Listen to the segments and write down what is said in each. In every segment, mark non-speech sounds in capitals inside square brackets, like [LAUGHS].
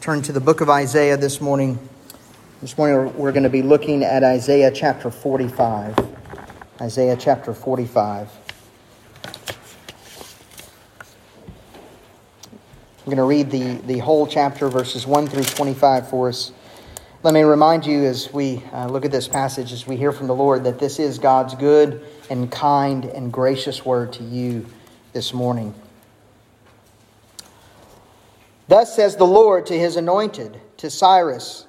Turn to the book of Isaiah this morning. This morning we're going to be looking at Isaiah chapter 45. Isaiah chapter 45. I'm going to read the, the whole chapter, verses 1 through 25 for us. Let me remind you as we uh, look at this passage, as we hear from the Lord, that this is God's good and kind and gracious word to you this morning. Thus says the Lord to his anointed, to Cyrus,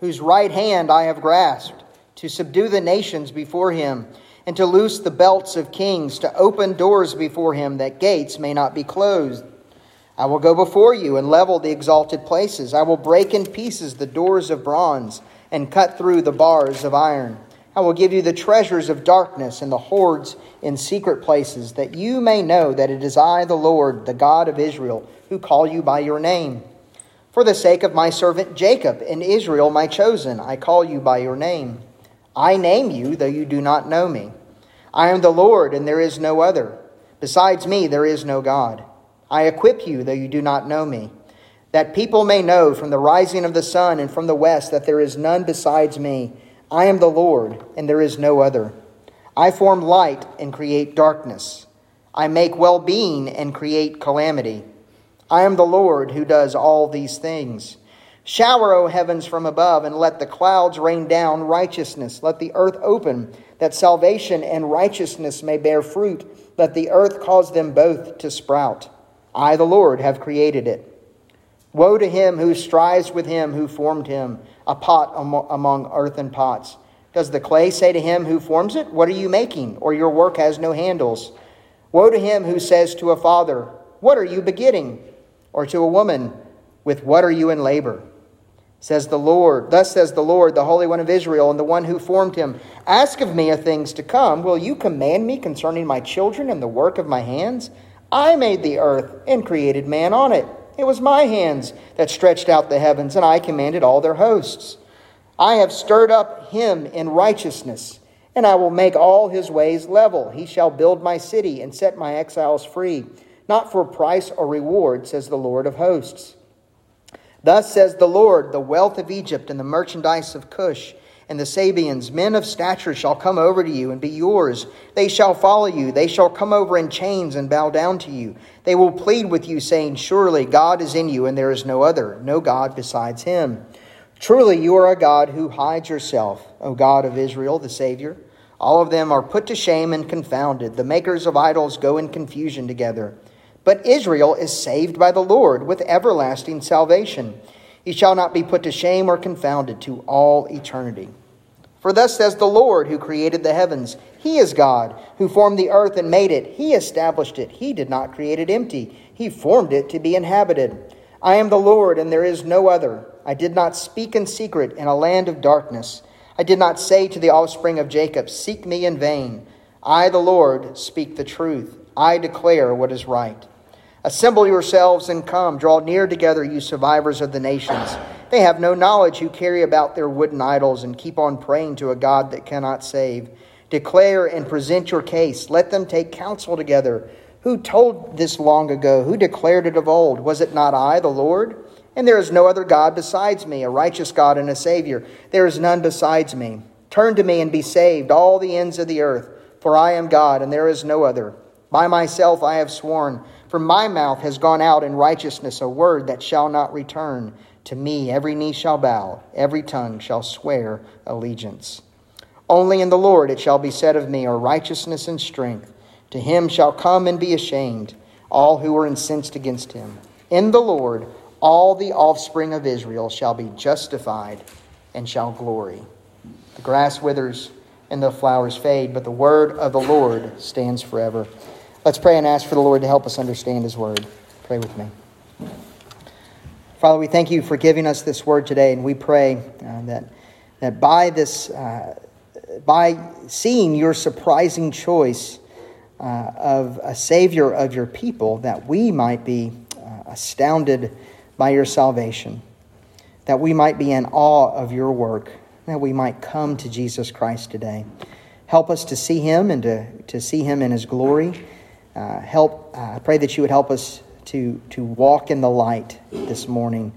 whose right hand I have grasped, to subdue the nations before him, and to loose the belts of kings, to open doors before him, that gates may not be closed. I will go before you and level the exalted places. I will break in pieces the doors of bronze and cut through the bars of iron. I will give you the treasures of darkness and the hoards in secret places, that you may know that it is I, the Lord, the God of Israel who call you by your name. For the sake of my servant Jacob and Israel, my chosen, I call you by your name. I name you, though you do not know me. I am the Lord, and there is no other. Besides me, there is no God. I equip you, though you do not know me, that people may know from the rising of the sun and from the west that there is none besides me. I am the Lord, and there is no other. I form light and create darkness. I make well being and create calamity. I am the Lord who does all these things. Shower, O heavens, from above, and let the clouds rain down righteousness. Let the earth open, that salvation and righteousness may bear fruit. Let the earth cause them both to sprout. I, the Lord, have created it. Woe to him who strives with him who formed him, a pot among earthen pots. Does the clay say to him who forms it, What are you making? Or your work has no handles? Woe to him who says to a father, What are you begetting? or to a woman, With what are you in labor? Says the Lord, thus says the Lord, the Holy One of Israel, and the one who formed him Ask of me of things to come. Will you command me concerning my children and the work of my hands? I made the earth and created man on it. It was my hands that stretched out the heavens, and I commanded all their hosts. I have stirred up him in righteousness, and I will make all his ways level. He shall build my city and set my exiles free not for price or reward, says the Lord of hosts. Thus says the Lord, the wealth of Egypt and the merchandise of Cush and the Sabeans, men of stature, shall come over to you and be yours. They shall follow you. They shall come over in chains and bow down to you. They will plead with you, saying, Surely God is in you, and there is no other, no God besides him. Truly you are a God who hides yourself, O God of Israel, the Savior. All of them are put to shame and confounded. The makers of idols go in confusion together. But Israel is saved by the Lord with everlasting salvation. He shall not be put to shame or confounded to all eternity. For thus says the Lord who created the heavens He is God, who formed the earth and made it. He established it. He did not create it empty, He formed it to be inhabited. I am the Lord, and there is no other. I did not speak in secret in a land of darkness. I did not say to the offspring of Jacob, Seek me in vain. I, the Lord, speak the truth. I declare what is right. Assemble yourselves and come. Draw near together, you survivors of the nations. They have no knowledge who carry about their wooden idols and keep on praying to a God that cannot save. Declare and present your case. Let them take counsel together. Who told this long ago? Who declared it of old? Was it not I, the Lord? And there is no other God besides me, a righteous God and a Savior. There is none besides me. Turn to me and be saved, all the ends of the earth, for I am God, and there is no other. By myself I have sworn. From my mouth has gone out in righteousness a word that shall not return. To me every knee shall bow, every tongue shall swear allegiance. Only in the Lord it shall be said of me are righteousness and strength. To him shall come and be ashamed all who are incensed against him. In the Lord all the offspring of Israel shall be justified and shall glory. The grass withers and the flowers fade, but the word of the Lord stands forever. Let's pray and ask for the Lord to help us understand His word. Pray with me. Father, we thank you for giving us this word today, and we pray uh, that, that by this, uh, by seeing your surprising choice uh, of a Savior of your people, that we might be uh, astounded by your salvation, that we might be in awe of your work, that we might come to Jesus Christ today. Help us to see him and to, to see him in his glory uh, help, uh, I pray that you would help us to, to walk in the light this morning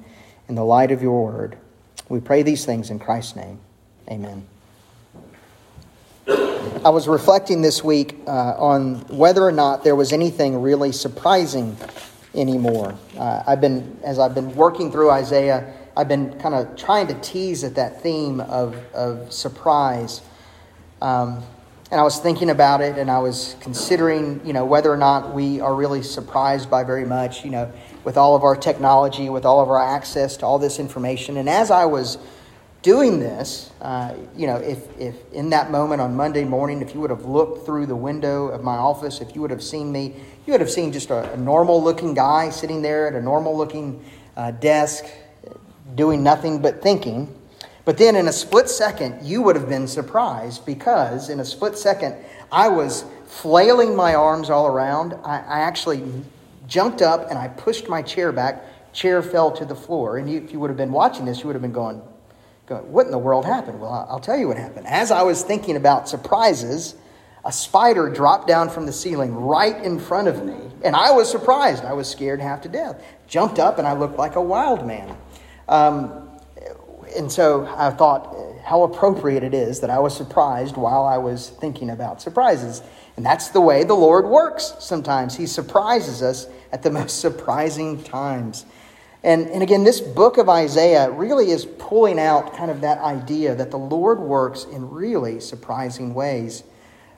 in the light of your word. We pray these things in Christ's name. Amen. I was reflecting this week uh, on whether or not there was anything really surprising anymore. Uh, I've been, as I've been working through Isaiah, I've been kind of trying to tease at that theme of, of surprise. Um, and I was thinking about it and I was considering, you know, whether or not we are really surprised by very much, you know, with all of our technology, with all of our access to all this information. And as I was doing this, uh, you know, if, if in that moment on Monday morning, if you would have looked through the window of my office, if you would have seen me, you would have seen just a, a normal looking guy sitting there at a normal looking uh, desk, doing nothing but thinking. But then in a split second, you would have been surprised because in a split second, I was flailing my arms all around. I, I actually jumped up and I pushed my chair back. Chair fell to the floor. And you, if you would have been watching this, you would have been going, going, What in the world happened? Well, I'll tell you what happened. As I was thinking about surprises, a spider dropped down from the ceiling right in front of me. And I was surprised. I was scared half to death. Jumped up and I looked like a wild man. Um, and so I thought how appropriate it is that I was surprised while I was thinking about surprises. And that's the way the Lord works sometimes. He surprises us at the [LAUGHS] most surprising times. And, and again, this book of Isaiah really is pulling out kind of that idea that the Lord works in really surprising ways.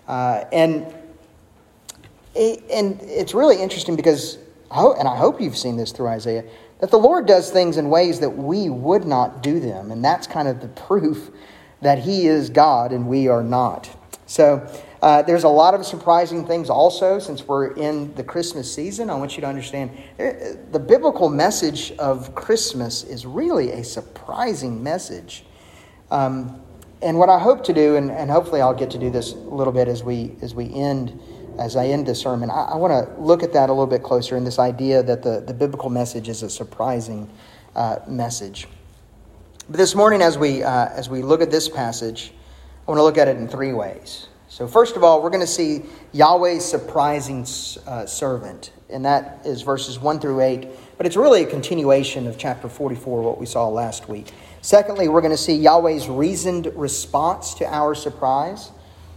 Uh, and, and it's really interesting because, and I hope you've seen this through Isaiah, that the Lord does things in ways that we would not do them. And that's kind of the proof that He is God and we are not. So uh, there's a lot of surprising things also since we're in the Christmas season. I want you to understand uh, the biblical message of Christmas is really a surprising message. Um, and what I hope to do, and, and hopefully I'll get to do this a little bit as we as we end as I end this sermon, I, I want to look at that a little bit closer in this idea that the, the biblical message is a surprising uh, message. But this morning, as we, uh, as we look at this passage, I want to look at it in three ways. So, first of all, we're going to see Yahweh's surprising uh, servant, and that is verses 1 through 8. But it's really a continuation of chapter 44, what we saw last week. Secondly, we're going to see Yahweh's reasoned response to our surprise.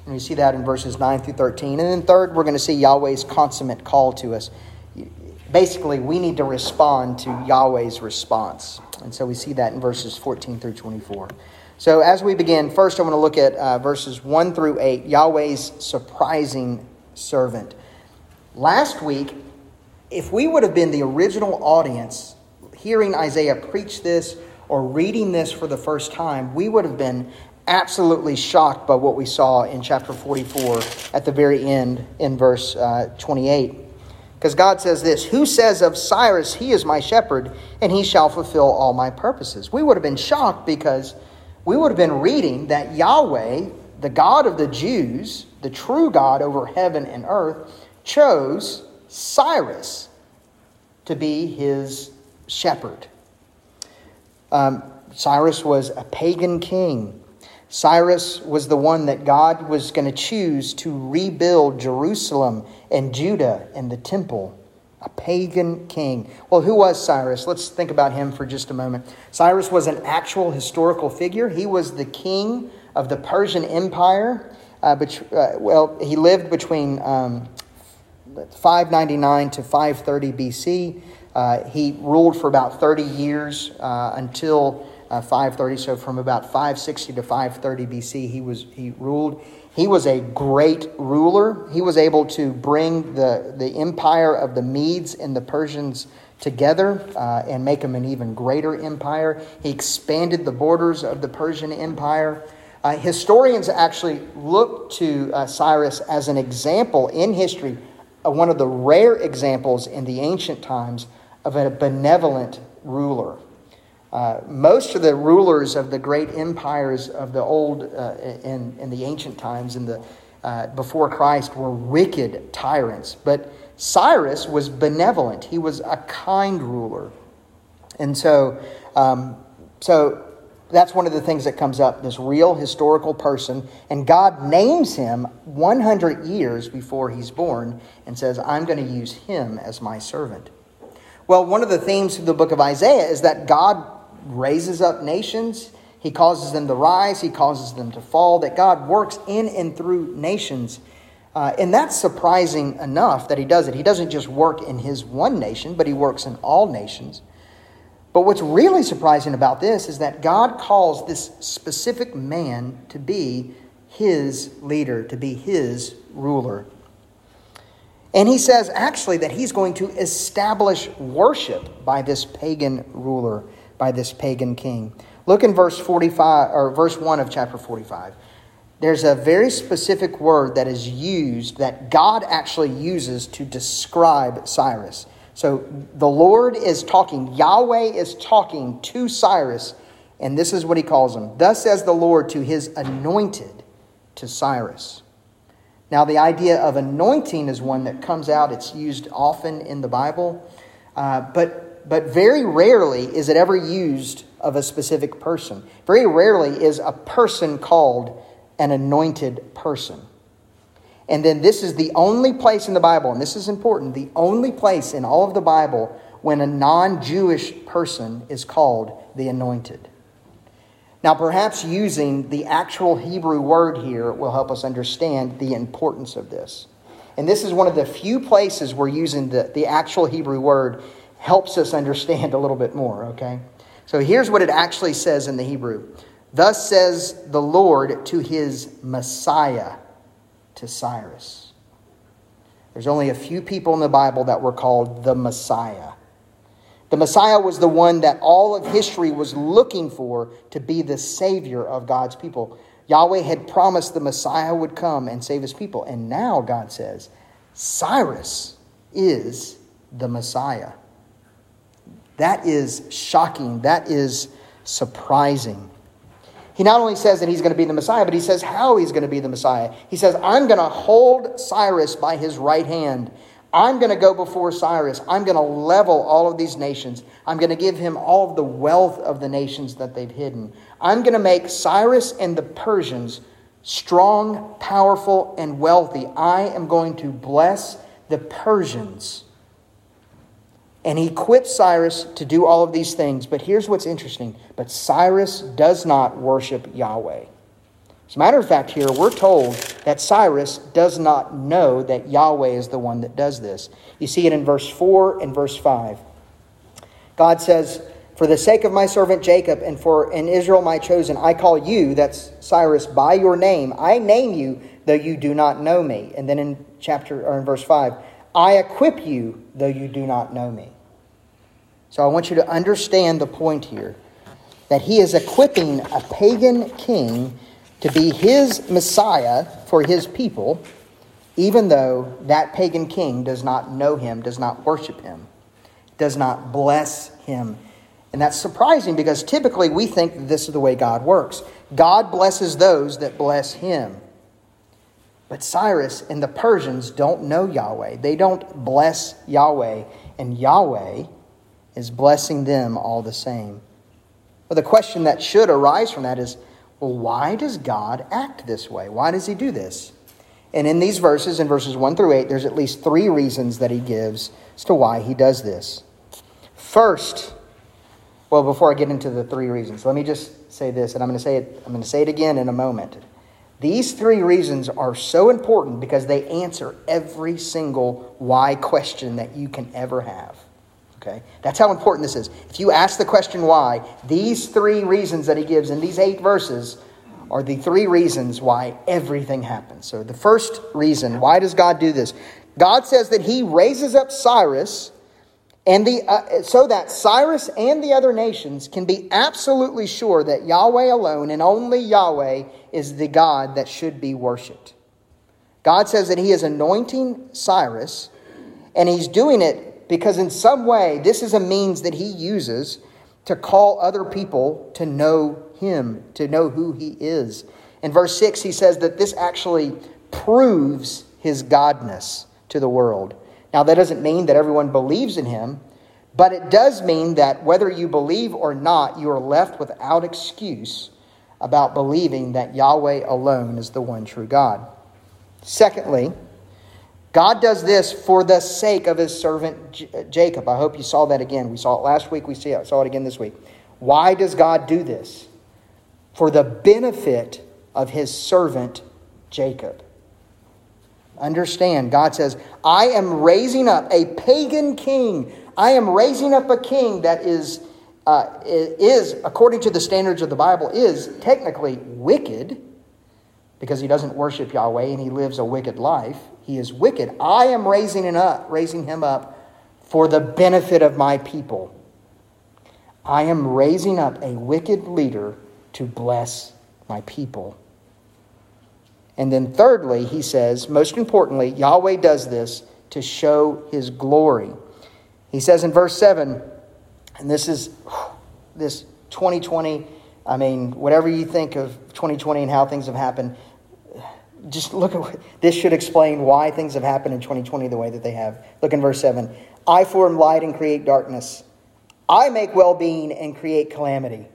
And we see that in verses 9 through 13. And then third, we're going to see Yahweh's consummate call to us. Basically, we need to respond to Yahweh's response. And so we see that in verses 14 through 24. So as we begin, first I want to look at uh, verses 1 through 8, Yahweh's surprising servant. Last week, if we would have been the original audience hearing Isaiah preach this or reading this for the first time, we would have been absolutely shocked by what we saw in chapter 44 at the very end in verse uh, 28. Because God says this Who says of Cyrus, He is my shepherd, and he shall fulfill all my purposes? We would have been shocked because we would have been reading that Yahweh, the God of the Jews, the true God over heaven and earth, chose Cyrus to be his shepherd. Um, Cyrus was a pagan king Cyrus was the one that God was going to choose to rebuild Jerusalem and Judah and the temple. A pagan king. Well, who was Cyrus? Let's think about him for just a moment. Cyrus was an actual historical figure. He was the king of the Persian Empire. Uh, uh, well, he lived between um, 599 to 530 BC. Uh, he ruled for about 30 years uh, until uh, 530. So from about 560 to 530 BC, he was he ruled. He was a great ruler. He was able to bring the, the empire of the Medes and the Persians together uh, and make them an even greater empire. He expanded the borders of the Persian Empire. Uh, historians actually look to uh, Cyrus as an example in history, uh, one of the rare examples in the ancient times of a benevolent ruler. Uh, most of the rulers of the great empires of the old uh, in, in the ancient times in the uh, before Christ were wicked tyrants, but Cyrus was benevolent. He was a kind ruler, and so um, so that's one of the things that comes up. This real historical person, and God names him 100 years before he's born, and says, "I'm going to use him as my servant." Well, one of the themes of the book of Isaiah is that God raises up nations, He causes them to rise, He causes them to fall, that God works in and through nations. Uh, and that's surprising enough that He does it. He doesn't just work in His one nation, but He works in all nations. But what's really surprising about this is that God calls this specific man to be his leader, to be his ruler. And he says actually that he's going to establish worship by this pagan ruler, by this pagan king. Look in verse 45 or verse 1 of chapter 45. There's a very specific word that is used that God actually uses to describe Cyrus. So the Lord is talking, Yahweh is talking to Cyrus, and this is what he calls him. Thus says the Lord to his anointed, to Cyrus. Now, the idea of anointing is one that comes out, it's used often in the Bible, uh, but, but very rarely is it ever used of a specific person. Very rarely is a person called an anointed person. And then this is the only place in the Bible, and this is important, the only place in all of the Bible when a non Jewish person is called the anointed. Now, perhaps using the actual Hebrew word here will help us understand the importance of this. And this is one of the few places where using the, the actual Hebrew word helps us understand a little bit more, okay? So here's what it actually says in the Hebrew Thus says the Lord to his Messiah, to Cyrus. There's only a few people in the Bible that were called the Messiah. The Messiah was the one that all of history was looking for to be the Savior of God's people. Yahweh had promised the Messiah would come and save his people. And now God says, Cyrus is the Messiah. That is shocking. That is surprising. He not only says that he's going to be the Messiah, but he says how he's going to be the Messiah. He says, I'm going to hold Cyrus by his right hand I'm going to go before Cyrus. I'm going to level all of these nations. I'm going to give him all of the wealth of the nations that they've hidden. I'm going to make Cyrus and the Persians strong, powerful, and wealthy. I am going to bless the Persians. And he quits Cyrus to do all of these things. But here's what's interesting. But Cyrus does not worship Yahweh. As a matter of fact, here we're told that Cyrus does not know that Yahweh is the one that does this. You see it in verse 4 and verse 5. God says, For the sake of my servant Jacob and for in Israel my chosen, I call you, that's Cyrus, by your name. I name you, though you do not know me. And then in chapter or in verse 5, I equip you, though you do not know me. So I want you to understand the point here that he is equipping a pagan king to be his Messiah for his people, even though that pagan king does not know him, does not worship him, does not bless him. And that's surprising because typically we think this is the way God works. God blesses those that bless him. But Cyrus and the Persians don't know Yahweh. They don't bless Yahweh, and Yahweh is blessing them all the same. Well, the question that should arise from that is well, why does God act this way? Why does he do this? And in these verses, in verses 1 through 8, there's at least three reasons that he gives as to why he does this. First, well, before I get into the three reasons, let me just say this, and I'm going to say it, I'm going to say it again in a moment. These three reasons are so important because they answer every single why question that you can ever have. Okay? That's how important this is. If you ask the question why, these three reasons that he gives in these eight verses are the three reasons why everything happens. So, the first reason, why does God do this? God says that he raises up Cyrus and the, uh, so that Cyrus and the other nations can be absolutely sure that Yahweh alone and only Yahweh is the God that should be worshiped. God says that he is anointing Cyrus, and he's doing it because in some way, this is a means that he uses to call other people to know him, to know who he is. In verse 6, he says that this actually proves his godness to the world. Now, that doesn't mean that everyone believes in him, but it does mean that whether you believe or not, you are left without excuse about believing that Yahweh alone is the one true God. Secondly, God does this for the sake of his servant uh, Jacob. I hope you saw that again. We saw it last week, we see it, saw it again this week. Why does God do this? For the benefit of his servant Jacob. Understand, God says, I am raising up a pagan king. I am raising up a king that is, uh, is, according to the standards of the Bible, is technically wicked because he doesn't worship Yahweh and he lives a wicked life. He is wicked. I am raising him up, raising him up for the benefit of my people. I am raising up a wicked leader to bless my people. And then, thirdly, he says, most importantly, Yahweh does this to show his glory. He says in verse 7, and this is this 2020, I mean, whatever you think of 2020 and how things have happened, just look at this should explain why things have happened in 2020 the way that they have. Look in verse 7. I form light and create darkness. I make well being and create calamity.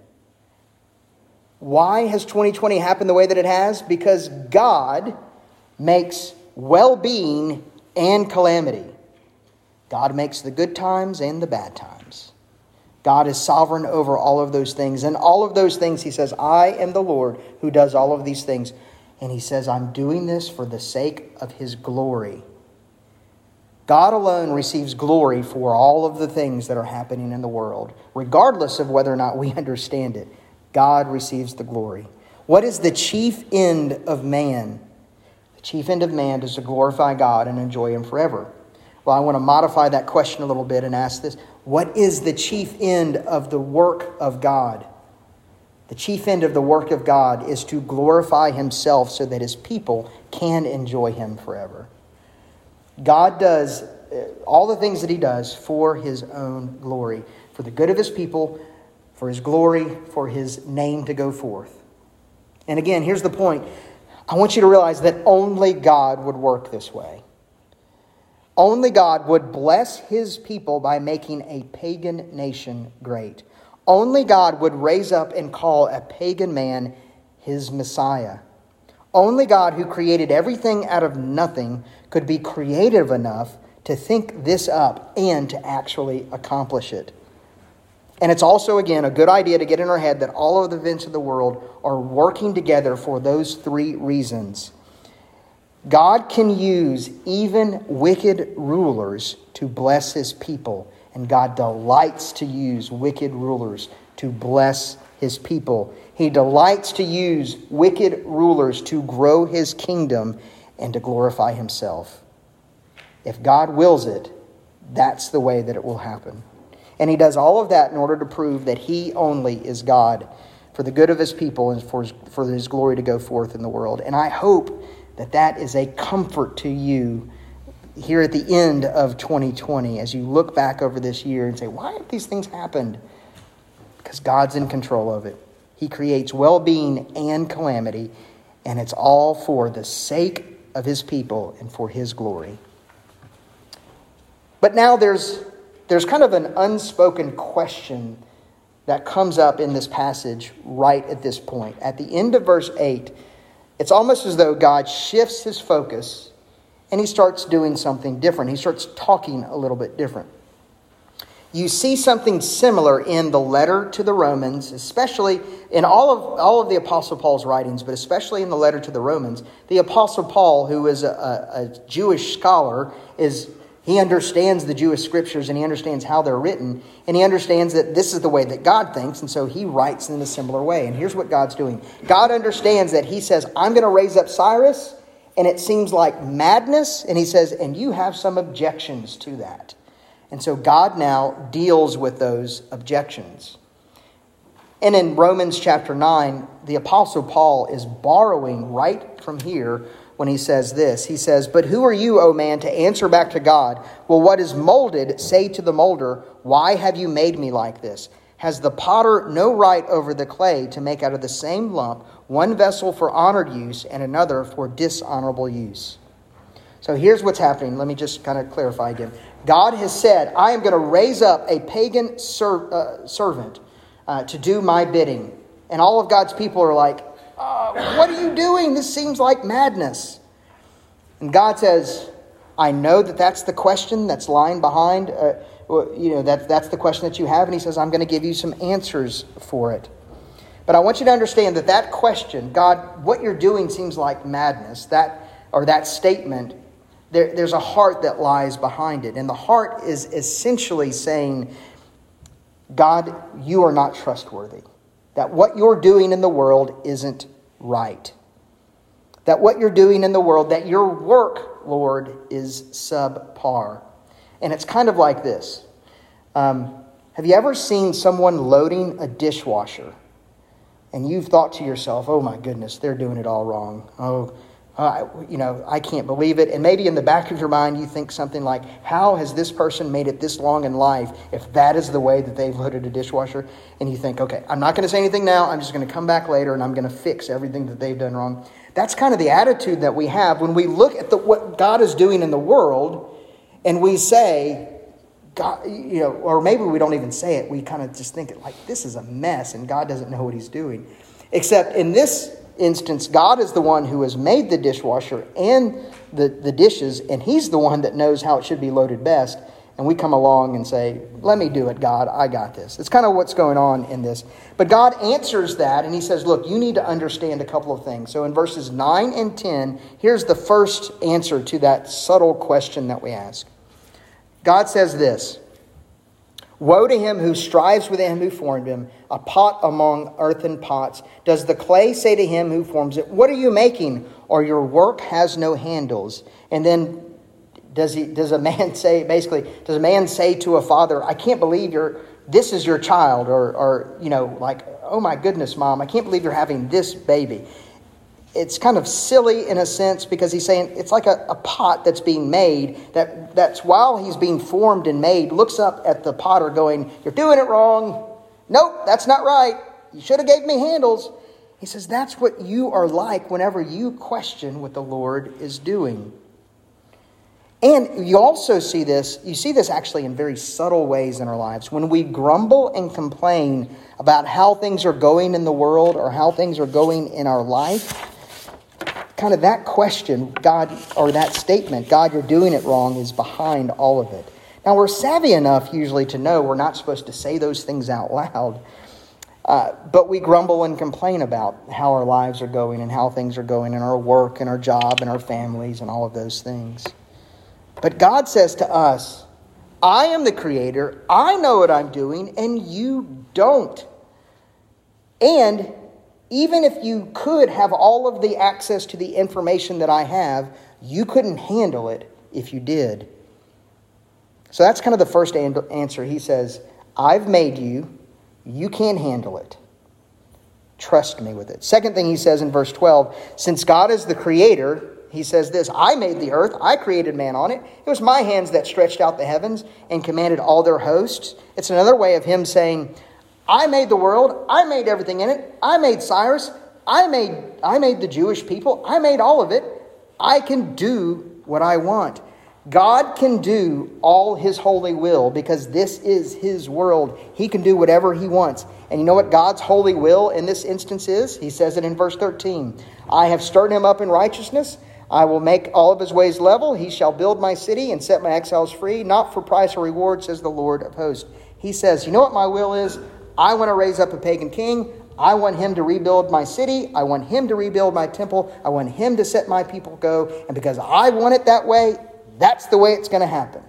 Why has 2020 happened the way that it has? Because God makes well being and calamity. God makes the good times and the bad times. God is sovereign over all of those things. And all of those things, he says, I am the Lord who does all of these things. And he says, I'm doing this for the sake of his glory. God alone receives glory for all of the things that are happening in the world, regardless of whether or not we [LAUGHS] understand it. God receives the glory. What is the chief end of man? The chief end of man is to glorify God and enjoy Him forever. Well, I want to modify that question a little bit and ask this What is the chief end of the work of God? The chief end of the work of God is to glorify Himself so that His people can enjoy Him forever. God does uh, all the things that He does for His own glory, for the good of His people, for His glory, for His name to go forth. And again, here's the point I want you to realize that only God would work this way. Only God would bless His people by making a pagan nation great. Only God would raise up and call a pagan man his Messiah. Only God, who created everything out of nothing, could be creative enough to think this up and to actually accomplish it. And it's also, again, a good idea to get in our head that all of the events of the world are working together for those three reasons. God can use even wicked rulers to bless his people, and God delights to use wicked rulers to bless his people. He delights to use wicked rulers to grow his kingdom and to glorify himself. If God wills it, that's the way that it will happen. And he does all of that in order to prove that he only is God for the good of his people and for his, for his glory to go forth in the world. And I hope that that is a comfort to you here at the end of 2020 as you look back over this year and say, why have these things happened? Because God's in control of it. He creates well being and calamity, and it's all for the sake of his people and for his glory. But now there's, there's kind of an unspoken question that comes up in this passage right at this point. At the end of verse 8, it's almost as though God shifts his focus and he starts doing something different. He starts talking a little bit different. You see something similar in the letter to the Romans, especially in all of, all of the Apostle Paul's writings, but especially in the letter to the Romans. The Apostle Paul, who is a, a Jewish scholar, is he understands the Jewish scriptures and he understands how they're written, and he understands that this is the way that God thinks, and so he writes in a similar way. And here's what God's doing God understands that he says, I'm going to raise up Cyrus, and it seems like madness, and he says, and you have some objections to that. And so God now deals with those objections. And in Romans chapter 9, the Apostle Paul is borrowing right from here when he says this. He says, But who are you, O man, to answer back to God? Well, what is molded, say to the molder, Why have you made me like this? Has the potter no right over the clay to make out of the same lump one vessel for honored use and another for dishonorable use? So here's what's happening. Let me just kind of clarify again. God has said, I am going to raise up a pagan ser- uh, servant uh, to do my bidding. And all of God's people are like, uh, What are you doing? This seems like madness. And God says, I know that that's the question that's lying behind, uh, you know, that, that's the question that you have. And he says, I'm going to give you some answers for it. But I want you to understand that that question, God, what you're doing seems like madness, that, or that statement, there, there's a heart that lies behind it. And the heart is essentially saying, God, you are not trustworthy. That what you're doing in the world isn't right. That what you're doing in the world, that your work, Lord, is subpar. And it's kind of like this. Um, have you ever seen someone loading a dishwasher? and you've thought to yourself, oh my goodness, they're doing it all wrong. Oh, uh, you know, I can't believe it. And maybe in the back of your mind, you think something like, how has this person made it this long in life if that is the way that they've loaded a dishwasher? And you think, okay, I'm not going to say anything now. I'm just going to come back later and I'm going to fix everything that they've done wrong. That's kind of the attitude that we have when we look at the, what God is doing in the world and we say, God, you know, or maybe we don't even say it. We kind of just think it like this is a mess and God doesn't know what he's doing. Except in this instance, God is the one who has made the dishwasher and the, the dishes, and he's the one that knows how it should be loaded best. And we come along and say, Let me do it, God. I got this. It's kind of what's going on in this. But God answers that, and He says, Look, you need to understand a couple of things. So in verses 9 and 10, here's the first answer to that subtle question that we ask. God says this Woe to him who strives with him who formed him, a pot among earthen pots. Does the clay say to him who forms it, What are you making? Or your work has no handles? And then does, he, does a man [LAUGHS] say, basically, does a man say to a father, I can't believe you're, this is your child? Or, or, you know, like, oh my goodness, mom, I can't believe you're having this baby it's kind of silly in a sense because he's saying it's like a, a, pot that's being made that that's while he's being formed and made looks up at the potter going you're doing it wrong nope that's not right. You should have gave me handles. He says that's what you are like whenever you question what the lord is doing. And you also see this you see this actually in very subtle ways in our lives. When we grumble and complain about how things are going in the world or how things are going in our life kind of that question, God, or that statement, God, you're doing it wrong, is behind all of it. Now, we're savvy enough usually to know we're not supposed to say those things out loud, uh, but we grumble and complain about how our lives are going and how things are going in our work and our job and our families and all of those things. But God says to us, I am the creator, I know what I'm doing, and you don't. And even if you could have all of the access to the information that I have, you couldn't handle it if you did. So that's kind of the first answer. He says, I've made you, you can't handle it. Trust me with it. Second thing he says in verse 12 since God is the creator, he says this I made the earth, I created man on it. It was my hands that stretched out the heavens and commanded all their hosts. It's another way of him saying, I made the world. I made everything in it. I made Cyrus. I made, I made the Jewish people. I made all of it. I can do what I want. God can do all his holy will because this is his world. He can do whatever he wants. And you know what God's holy will in this instance is? He says it in verse 13 I have stirred him up in righteousness. I will make all of his ways level. He shall build my city and set my exiles free, not for price or reward, says the Lord of hosts. He says, You know what my will is? I want to raise up a pagan king. I want him to rebuild my city. I want him to rebuild my temple. I want him to set my people go. And because I want it that way, that's the way it's going to happen.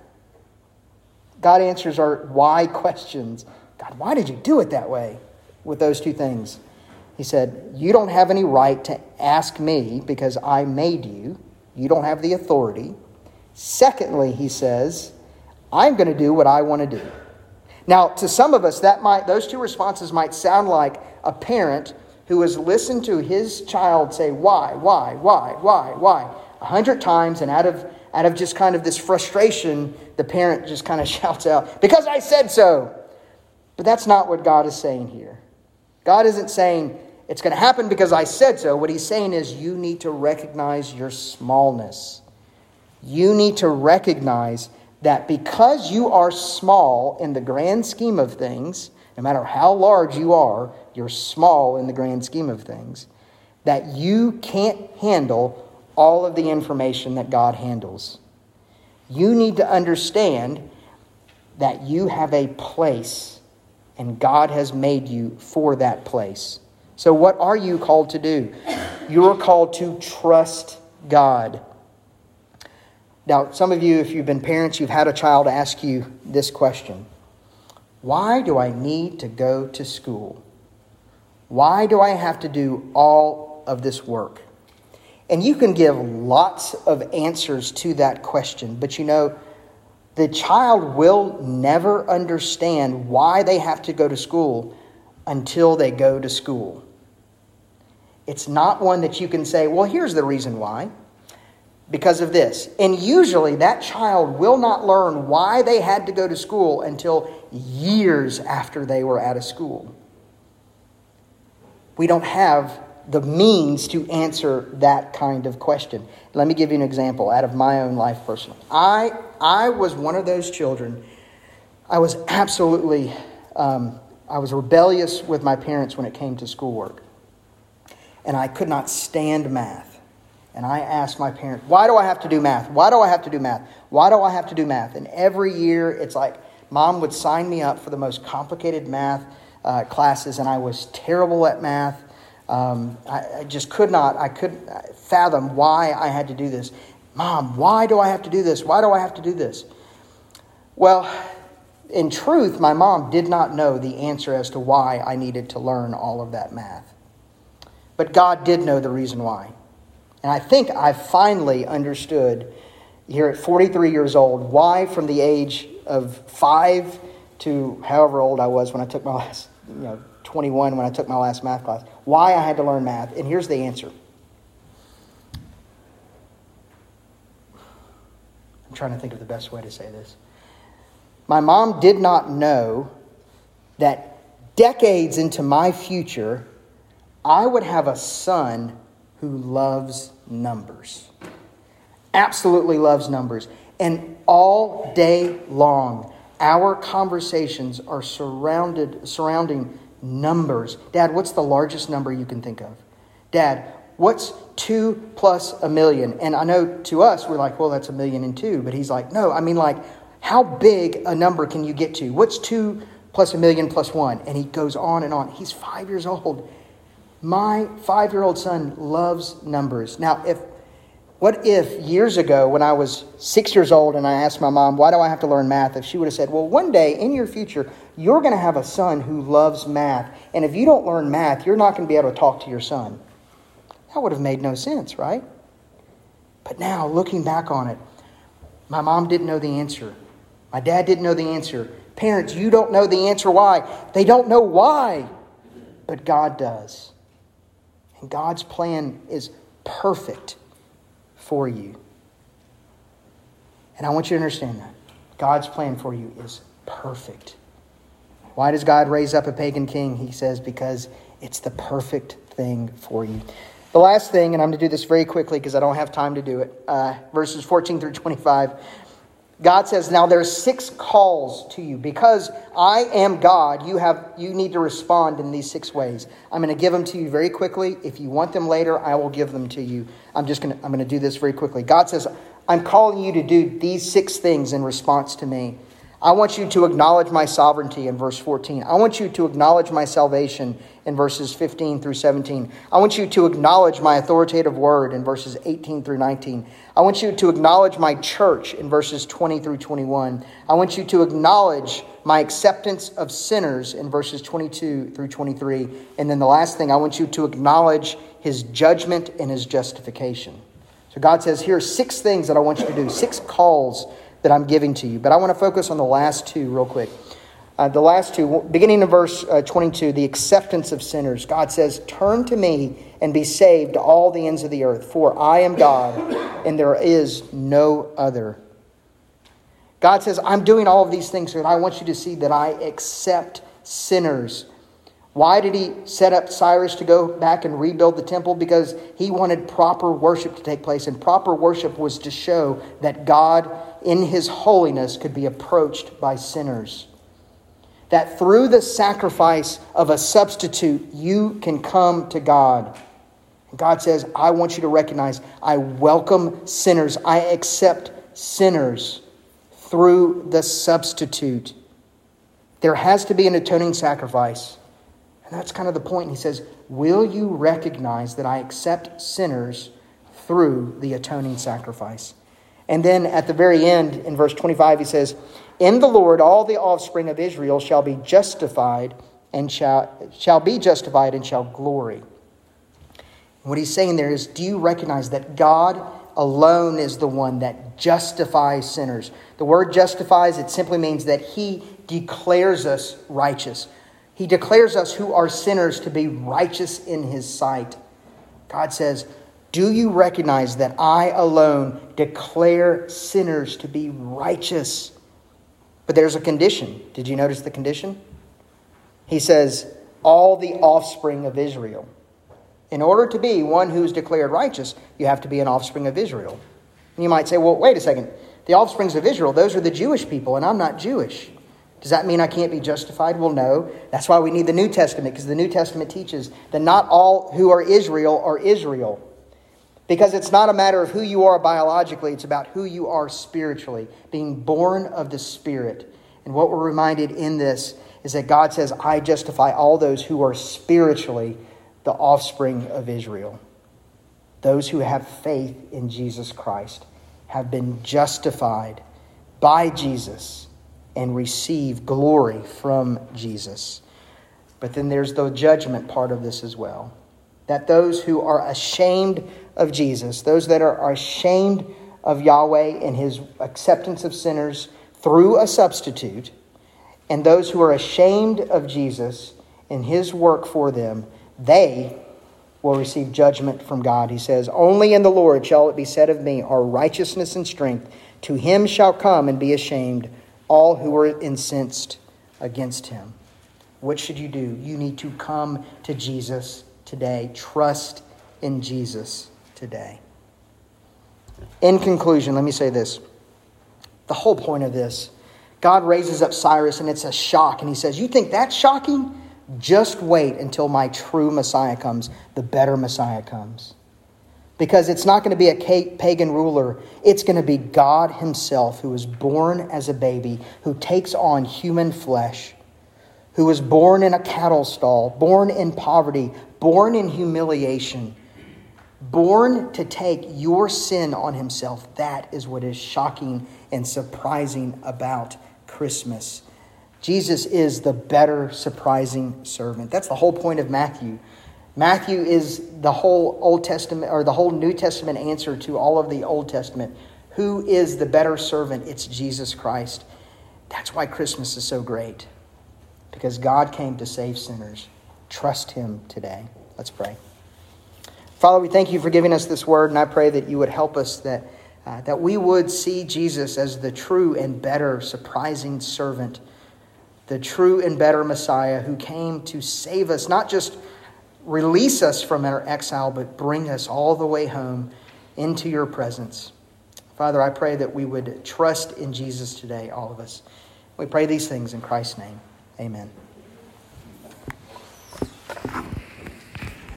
God answers our why questions. God, why did you do it that way with those two things? He said, You don't have any right to ask me because I made you. You don't have the authority. Secondly, he says, I'm going to do what I want to do. Now, to some of us, that might those two responses might sound like a parent who has listened to his child say why, why, why, why, why a hundred times, and out of out of just kind of this frustration, the parent just kind of [LAUGHS] shouts out, "Because I said so." But that's not what God is saying here. God isn't saying it's going to happen because I said so. What he's saying is you need to recognize your smallness. You need to recognize that because you are small in the grand scheme of things, no matter how large you are, you're small in the grand scheme of things, that you can't handle all of the information that God handles. You need to understand that you have a place and God has made you for that place. So, what are you called to do? You're called to trust God. Now, some of you, if you've been parents, you've had a child ask you this question Why do I need to go to school? Why do I have to do all of this work? And you can give lots of answers to that question, but you know, the child will never understand why they have to go to school until they go to school. It's not one that you can say, well, here's the reason why. Because of this. And usually that child will not learn why they had to go to school until years after they were out of school. We don't have the means to answer that kind of question. Let me give you an example out of my own life personally. I, I was one of those children. I was absolutely, um, I was rebellious with my parents when it came to schoolwork. And I could not stand math. And I asked my parents, why do I have to do math? Why do I have to do math? Why do I have to do math? And every year it's like mom would sign me up for the most complicated math uh, classes, and I was terrible at math. Um, I, I, just could not, I couldn't fathom why I had to do this. Mom, why do I have to do this? Why do I have to do this? Well, in truth, my mom did not know the answer as to why I needed to learn all of that math. But God did know the reason why. And I think I finally understood here at 43 years old why, from the age of five to however old I was when I took my last, you know, 21 when I took my last math class, why I had to learn math. And here's the answer I'm trying to think of the best way to say this. My mom did not know that decades into my future, I would have a son who loves numbers. Absolutely loves numbers. And all day long, our conversations are surrounded surrounding numbers. Dad, what's the largest number you can think of? Dad, what's two plus a million? And I know to us, we're like, well, that's a million and two. But he's like, no, I mean, like, how big a number can you get to? What's two plus a million plus one? And he goes on and on. He's five years old. My five year old son loves numbers. Now, if what if years ago, when I was six years old and I asked my mom, why do I have to learn math? If she would have said, well, one day in your future, you're going to have a son who loves math. And if you don't learn math, you're not going to be able to talk to your son. That would have made no sense, right? But now, looking back on it, my mom didn't know the answer. My dad didn't know the answer. Parents, you don't know the answer why. They don't know why, but God does. And God's plan is perfect for you. And I want you to understand that. God's plan for you is perfect. Why does God raise up a pagan king? He says, because it's the perfect thing for you. The last thing, and I'm going to do this very quickly because I don't have time to do it, uh, verses 14 through 25. God says, Now there's six calls to you. Because I am God, you have you need to respond in these six ways. I'm going to give them to you very quickly. If you want them later, I will give them to you. I'm just going to I'm going to do this very quickly. God says, I'm calling you to do these six things in response to me. I want you to acknowledge my sovereignty in verse 14. I want you to acknowledge my salvation in verses 15 through 17. I want you to acknowledge my authoritative word in verses 18 through 19. I want you to acknowledge my church in verses 20 through 21. I want you to acknowledge my acceptance of sinners in verses 22 through 23. And then the last thing, I want you to acknowledge his judgment and his justification. So God says, here are six things that I want you to do, six calls that I'm giving to you. But I want to focus on the last two real quick. Uh, the last two, beginning in verse uh, 22, the acceptance of sinners. God says, Turn to me and be saved all the ends of the earth, for I am God and there is no other. God says, I'm doing all of these things, and I want you to see that I accept sinners. Why did he set up Cyrus to go back and rebuild the temple? Because he wanted proper worship to take place, and proper worship was to show that God, in his holiness, could be approached by sinners. That through the sacrifice of a substitute, you can come to God. God says, I want you to recognize I welcome sinners, I accept sinners through the substitute. There has to be an atoning sacrifice. And that's kind of the point. He says, Will you recognize that I accept sinners through the atoning sacrifice? And then at the very end, in verse 25, he says, In the Lord all the offspring of Israel shall be justified and shall, shall be justified and shall glory. What he's saying there is, do you recognize that God alone is the one that justifies sinners? The word justifies, it simply means that he declares us righteous. He declares us who are sinners to be righteous in his sight. God says, Do you recognize that I alone declare sinners to be righteous? But there's a condition. Did you notice the condition? He says, All the offspring of Israel. In order to be one who is declared righteous, you have to be an offspring of Israel. And you might say, well, wait a second. The offsprings of Israel, those are the Jewish people, and I'm not Jewish. Does that mean I can't be justified? Well, no. That's why we need the New Testament, because the New Testament teaches that not all who are Israel are Israel. Because it's not a matter of who you are biologically, it's about who you are spiritually, being born of the Spirit. And what we're reminded in this is that God says, I justify all those who are spiritually the offspring of Israel. Those who have faith in Jesus Christ have been justified by Jesus and receive glory from Jesus. But then there's the judgment part of this as well. That those who are ashamed of Jesus, those that are ashamed of Yahweh and his acceptance of sinners through a substitute, and those who are ashamed of Jesus and his work for them, they will receive judgment from God. He says, Only in the Lord shall it be said of me, are righteousness and strength. To him shall come and be ashamed all who are incensed against him. What should you do? You need to come to Jesus today. Trust in Jesus today. In conclusion, let me say this. The whole point of this, God raises up Cyrus and it's a shock. And he says, You think that's shocking? Just wait until my true Messiah comes, the better Messiah comes. Because it's not going to be a pagan ruler, it's going to be God Himself who was born as a baby, who takes on human flesh, who was born in a cattle stall, born in poverty, born in humiliation, born to take your sin on Himself. That is what is shocking and surprising about Christmas. Jesus is the better, surprising servant. That's the whole point of Matthew. Matthew is the whole Old Testament or the whole New Testament answer to all of the Old Testament. Who is the better servant? It's Jesus Christ. That's why Christmas is so great, because God came to save sinners. Trust Him today. Let's pray. Father, we thank you for giving us this word, and I pray that you would help us that, uh, that we would see Jesus as the true and better, surprising servant the true and better Messiah who came to save us, not just release us from our exile, but bring us all the way home into your presence. Father, I pray that we would trust in Jesus today, all of us. We pray these things in Christ's name. Amen.